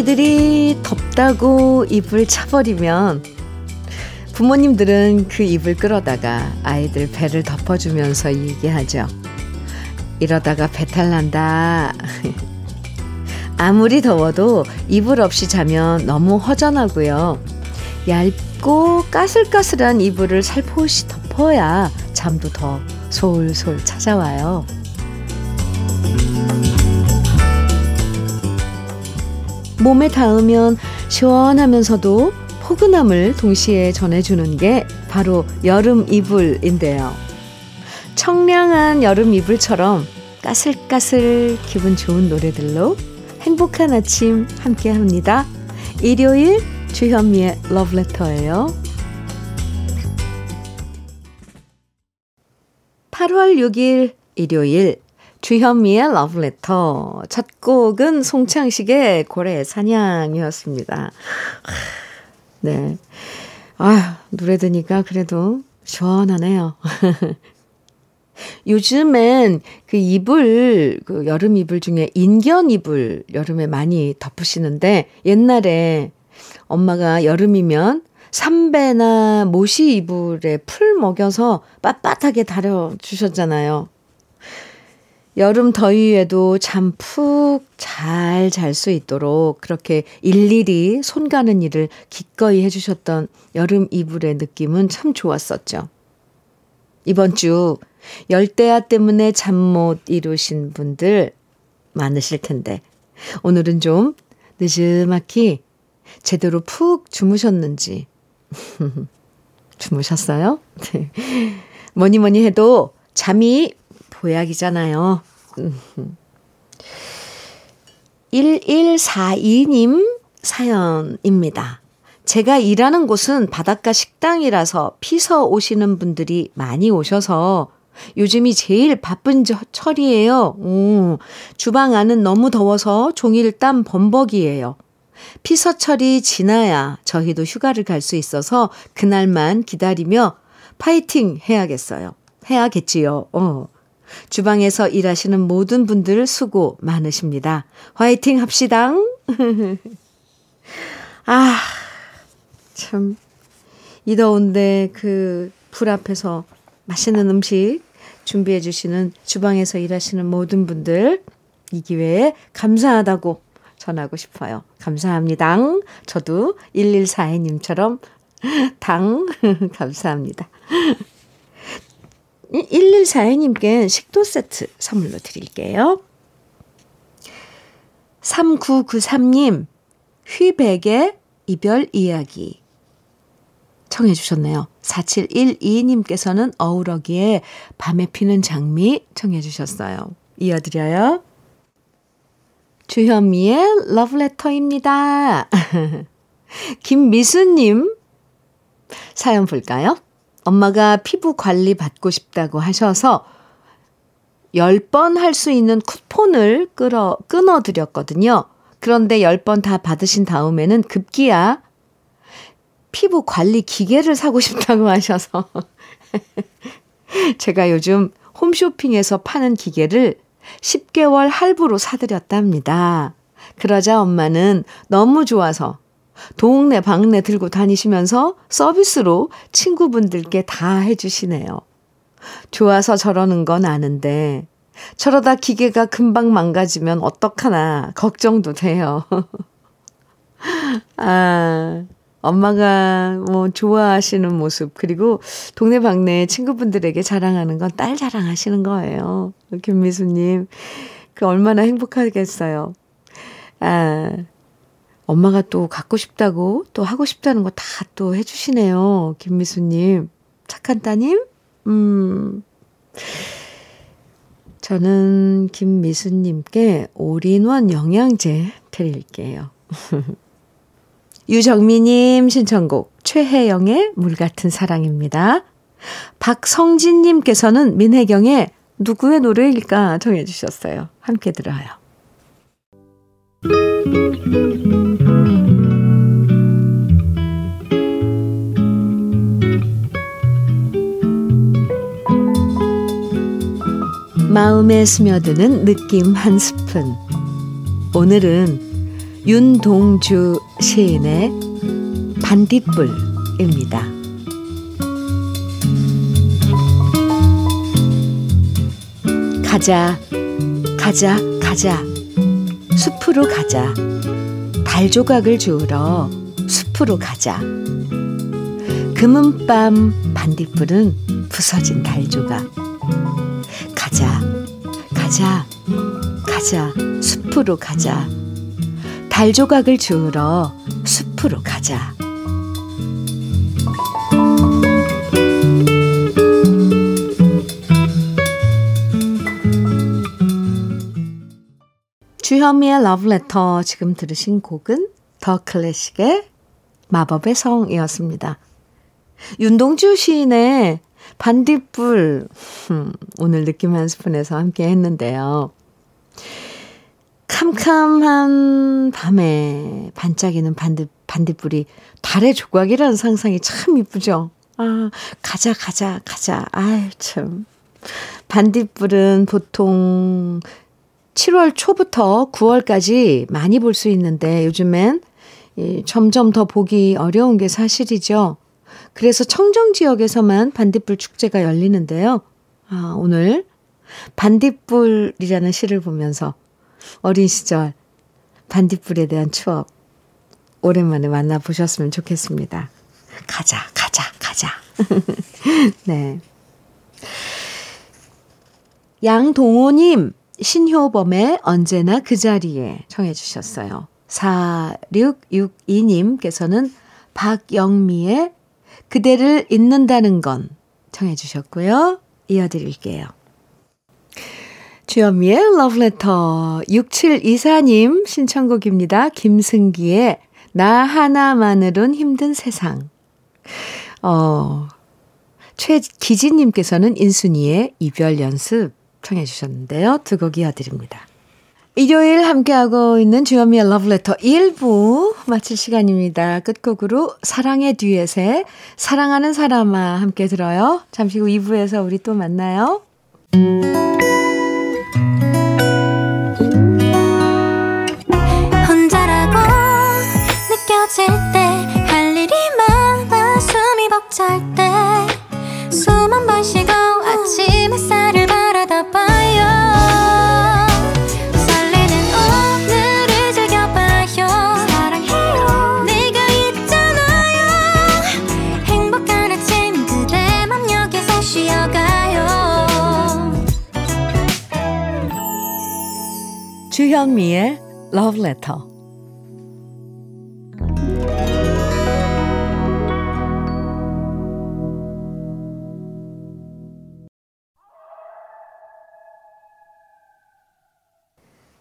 아이들이 덥다고 입을 차버리면 부모님들은 그 입을 끌어다가 아이들 배를 덮어주면서 얘기하죠. 이러다가 배탈 난다. 아무리 더워도 이불 없이 자면 너무 허전하고요. 얇고 까슬까슬한 이불을 살포시 덮어야 잠도 더 솔솔 찾아와요. 몸에 닿으면 시원하면서도 포근함을 동시에 전해주는 게 바로 여름 이불인데요. 청량한 여름 이불처럼 까슬까슬 기분 좋은 노래들로 행복한 아침 함께 합니다. 일요일 주현미의 러브레터예요. 8월 6일 일요일 주현미의 러브레터 첫 곡은 송창식의 고래 사냥이었습니다. 네. 아, 노래 들으니까 그래도 시원하네요. 요즘엔 그 이불, 그 여름 이불 중에 인견 이불 여름에 많이 덮으시는데 옛날에 엄마가 여름이면 삼배나 모시 이불에 풀 먹여서 빳빳하게 다려주셨잖아요. 여름 더위에도 잠 푹 잘 잘 수 있도록 그렇게 일일이 손 가는 일을 기꺼이 해주셨던 여름 이불의 느낌은 참 좋았었죠. 이번 주 열대야 때문에 잠 못 이루신 분들 많으실 텐데 오늘은 좀 늦지막히 제대로 푹 주무셨는지 주무셨어요? 네. 뭐니 뭐니 해도 잠이 보약이잖아요. 1142님 사연입니다. 제가 일하는 곳은 바닷가 식당이라서 피서 오시는 분들이 많이 오셔서 요즘이 제일 바쁜 철이에요. 오, 주방 안은 너무 더워서 종일 땀 범벅이에요. 피서철이 지나야 저희도 휴가를 갈 수 있어서 그날만 기다리며 파이팅 해야겠어요. 해야겠지요. 어. 주방에서 일하시는 모든 분들 수고 많으십니다. 화이팅 합시다. 아, 참, 이 더운데 그 불 앞에서 맛있는 음식 준비해 주시는 주방에서 일하시는 모든 분들 이 기회에 감사하다고 전하고 싶어요. 감사합니다. 저도 1142님처럼 당 감사합니다. 1142님께 식도 세트 선물로 드릴게요. 3993님, 휘백의 이별 이야기 청해 주셨네요. 4712님께서는 어우러기에 밤에 피는 장미 청해 주셨어요. 이어드려요. 주현미의 러브레터입니다. 김미수님 사연 볼까요? 엄마가 피부 관리 받고 싶다고 하셔서 10번 할 수 있는 쿠폰을 끌어, 끊어드렸거든요. 그런데 10번 다 받으신 다음에는 급기야 피부 관리 기계를 사고 싶다고 하셔서 제가 요즘 홈쇼핑에서 파는 기계를 10개월 할부로 사드렸답니다. 그러자 엄마는 너무 좋아서 동네 방네 들고 다니시면서 서비스로 친구분들께 다 해주시네요. 좋아서 저러는 건 아는데 저러다 기계가 금방 망가지면 어떡하나 걱정도 돼요. 아, 엄마가 뭐 좋아하시는 모습, 그리고 동네방네 친구분들에게 자랑하는 건 딸 자랑하시는 거예요. 김미수님. 그 얼마나 행복하겠어요. 아, 엄마가 또 갖고 싶다고 또 하고 싶다는 거 다 또 해주시네요. 김미수님. 착한 따님? 음. 저는 김미수님께 올인원 영양제 드릴게요. 유정미님 신청곡 최혜영의 물 같은 사랑입니다. 박성진님께서는 민혜경의 누구의 노래일까 정해주셨어요. 함께 들어요. 마음에 스며드는 느낌 한 스푼. 오늘은 윤동주 시인의 반딧불입니다. 가자, 가자, 가자. 숲으로 가자. 달 조각을 주우러 숲으로 가자. 금은밤 반딧불은 부서진 달 조각. 가자, 가자, 가자. 숲으로 가자. 달 조각을 주우러 숲으로 가자. 주현미의 러브레터 지금 들으신 곡은 더 클래식의 마법의 성이었습니다. 윤동주 시인의 반딧불 음, 오늘 느낌 한 스푼에서 함께 했는데요. 캄캄한 밤에 반짝이는 반딧, 반딧불이 달의 조각이라는 상상이 참 이쁘죠. 아, 가자, 가자, 가자. 아유, 참. 반딧불은 보통 7월 초부터 9월까지 많이 볼 수 있는데 요즘엔 점점 더 보기 어려운 게 사실이죠. 그래서 청정 지역에서만 반딧불 축제가 열리는데요. 아, 오늘 반딧불이라는 시를 보면서 어린 시절 반딧불에 대한 추억 오랜만에 만나보셨으면 좋겠습니다. 가자, 가자, 가자. 네. 양동호님, 신효범의 언제나 그 자리에 청해 주셨어요. 4662님께서는 박영미의 그대를 잊는다는 건 청해 주셨고요. 이어드릴게요. 주현미의 러브레터 6724님 신청곡입니다. 김승기의 나 하나만으론 힘든 세상. 어, 최기진님께서는 인순이의 이별 연습 청해 주셨는데요. 두 곡 이어드립니다. 일요일 함께하고 있는 주현미의 러브레터 1부 마칠 시간입니다. 끝곡으로 사랑의 듀엣에 사랑하는 사람아 함께 들어요. 잠시 후 2부에서 우리 또 만나요. 주현미의 러브레터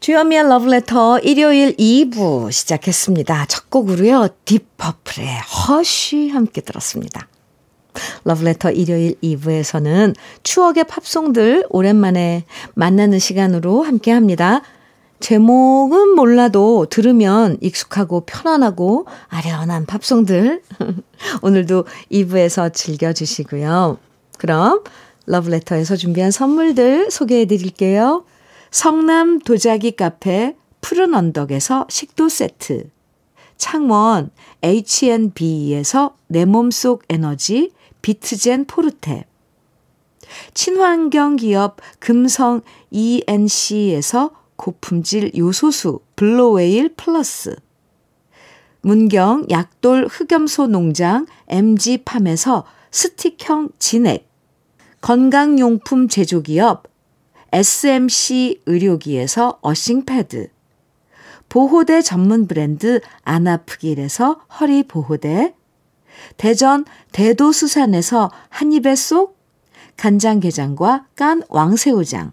주현미의 러브레터 일요일 2부 시작했습니다. 첫 곡으로요. 딥퍼플의 허쉬 함께 들었습니다. 러브레터 일요일 2부에서는 추억의 팝송들 오랜만에 만나는 시간으로 함께 합니다. 제목은 몰라도 들으면 익숙하고 편안하고 아련한 팝송들. 오늘도 2부에서 즐겨주시고요. 그럼 러브레터에서 준비한 선물들 소개해 드릴게요. 성남 도자기 카페 푸른 언덕에서 식도 세트. 창원 H&B에서 내 몸속 에너지 비트젠 포르테. 친환경 기업 금성 ENC에서 고품질 요소수 블로웨일 플러스. 문경 약돌 흑염소 농장 MG팜에서 스틱형 진액. 건강용품 제조기업 SMC 의료기에서 어싱패드, 보호대 전문 브랜드 안아프길에서 허리 보호대, 대전 대도수산에서 한입에 쏙 간장게장과 깐 왕새우장,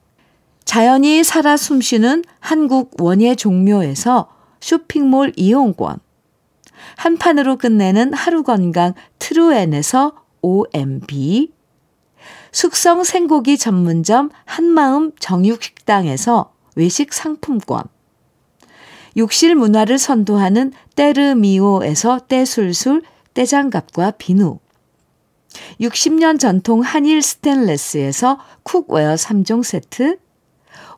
자연이 살아 숨쉬는 한국 원예 종묘에서 쇼핑몰 이용권. 한 판으로 끝내는 하루 건강 트루엔에서 OMB. 숙성 생고기 전문점 한마음 정육식당에서 외식 상품권. 욕실 문화를 선도하는 때르미오에서 때술술 때장갑과 비누. 60년 전통 한일 스텐레스에서 cookware 3종 세트.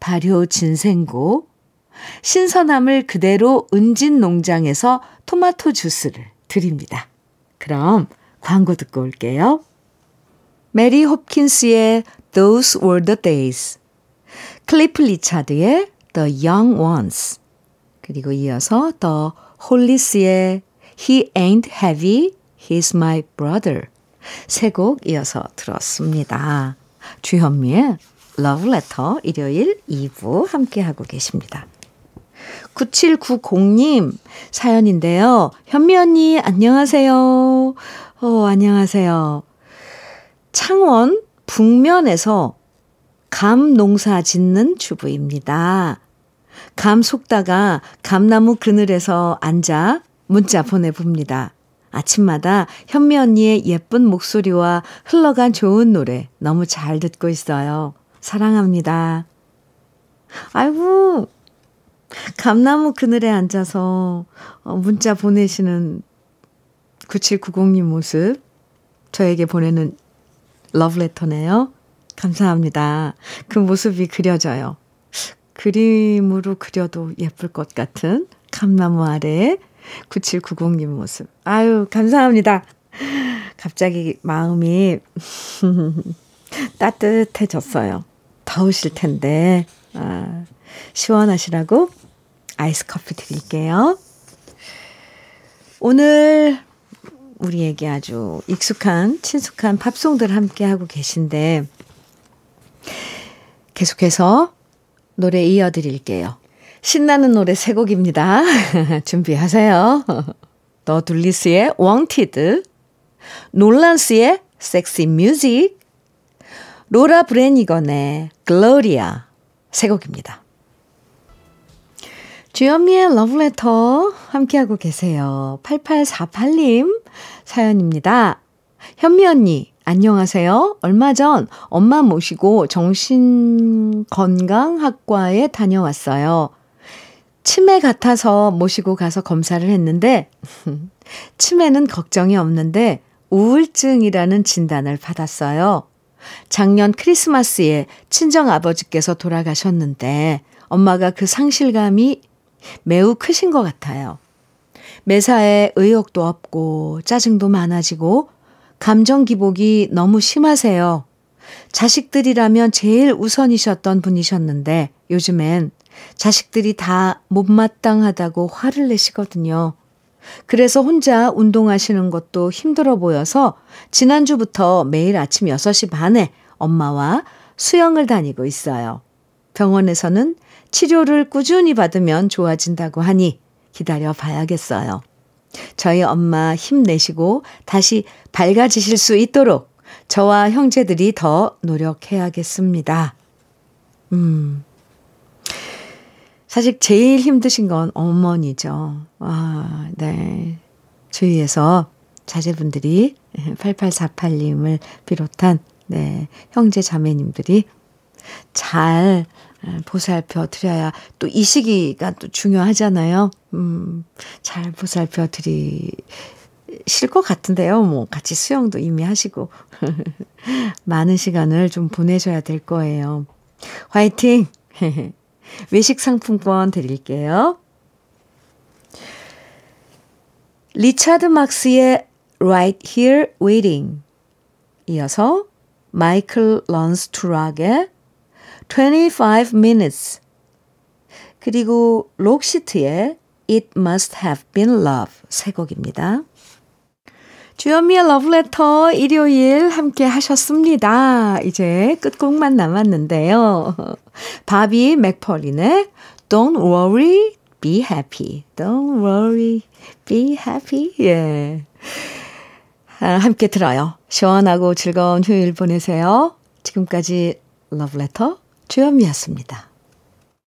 발효 진생고. 신선함을 그대로 은진 농장에서 토마토 주스를 드립니다. 그럼 광고 듣고 올게요. 메리 홉킨스의 Those Were the Days. 클리프 리차드의 The Young Ones. 그리고 이어서 The 홀리스의 He Ain't Heavy, He's My Brother. 세 곡 이어서 들었습니다. 주현미의 러브레터 일요일 2부 함께하고 계십니다. 9790님 사연인데요. 현미 언니 안녕하세요. 어, 안녕하세요. 창원 북면에서 감 농사 짓는 주부입니다. 감 속다가 감나무 그늘에서 앉아 문자 보내봅니다. 아침마다 현미 언니의 예쁜 목소리와 흘러간 좋은 노래 너무 잘 듣고 있어요. 사랑합니다. 아이고, 감나무 그늘에 앉아서 어, 문자 보내시는 9790님 모습 저에게 보내는 러브레터네요. 감사합니다. 그 모습이 그려져요. 그림으로 그려도 예쁠 것 같은 감나무 아래 9790님 모습. 아유, 감사합니다. 갑자기 마음이 따뜻해졌어요. 더우실 텐데, 아, 시원하시라고 아이스 커피 드릴게요. 오늘 우리에게 아주 익숙한, 친숙한 팝송들 함께 하고 계신데, 계속해서 노래 이어드릴게요. 신나는 노래 세 곡입니다. 준비하세요. 더 둘리스의 Wanted, 놀란스의 Sexy Music, 로라 브레니건의 Gloria 세 곡입니다. 주현미의 러브레터 함께하고 계세요. 8848님 사연입니다. 현미 언니, 안녕하세요. 얼마 전 엄마 모시고 정신건강학과에 다녀왔어요. 치매 같아서 모시고 가서 검사를 했는데, 치매는 걱정이 없는데 우울증이라는 진단을 받았어요. 작년 크리스마스에 친정 아버지께서 돌아가셨는데 엄마가 그 상실감이 매우 크신 것 같아요. 매사에 의욕도 없고 짜증도 많아지고 감정 기복이 너무 심하세요. 자식들이라면 제일 우선이셨던 분이셨는데 요즘엔 자식들이 다 못마땅하다고 화를 내시거든요. 그래서 혼자 운동하시는 것도 힘들어 보여서 지난주부터 매일 아침 6시 반에 엄마와 수영을 다니고 있어요. 병원에서는 치료를 꾸준히 받으면 좋아진다고 하니 기다려 봐야겠어요. 저희 엄마 힘내시고 다시 밝아지실 수 있도록 저와 형제들이 더 노력해야겠습니다. 음. 사실 제일 힘드신 건 어머니죠. 아, 네. 주위에서 자제분들이 8848님을 비롯한 네, 형제 자매님들이 잘 보살펴 드려야 또 이 시기가 또 중요하잖아요. 음, 잘 보살펴 드리실 것 같은데요. 뭐 같이 수영도 이미 하시고 많은 시간을 좀 보내셔야 될 거예요. 화이팅! 외식 상품권 드릴게요. 리차드 막스의 Right Here Waiting 이어서 마이클 런스투락의 25 Minutes 그리고 록세트의 It Must Have Been Love 세 곡입니다. 주현미의 러브레터 일요일 함께 하셨습니다. 이제 끝곡만 남았는데요. 바비 맥퍼린의 Don't worry, be happy. Don't worry, be happy. 예. 아, 함께 들어요. 시원하고 즐거운 휴일 보내세요. 지금까지 러브레터 주현미였습니다.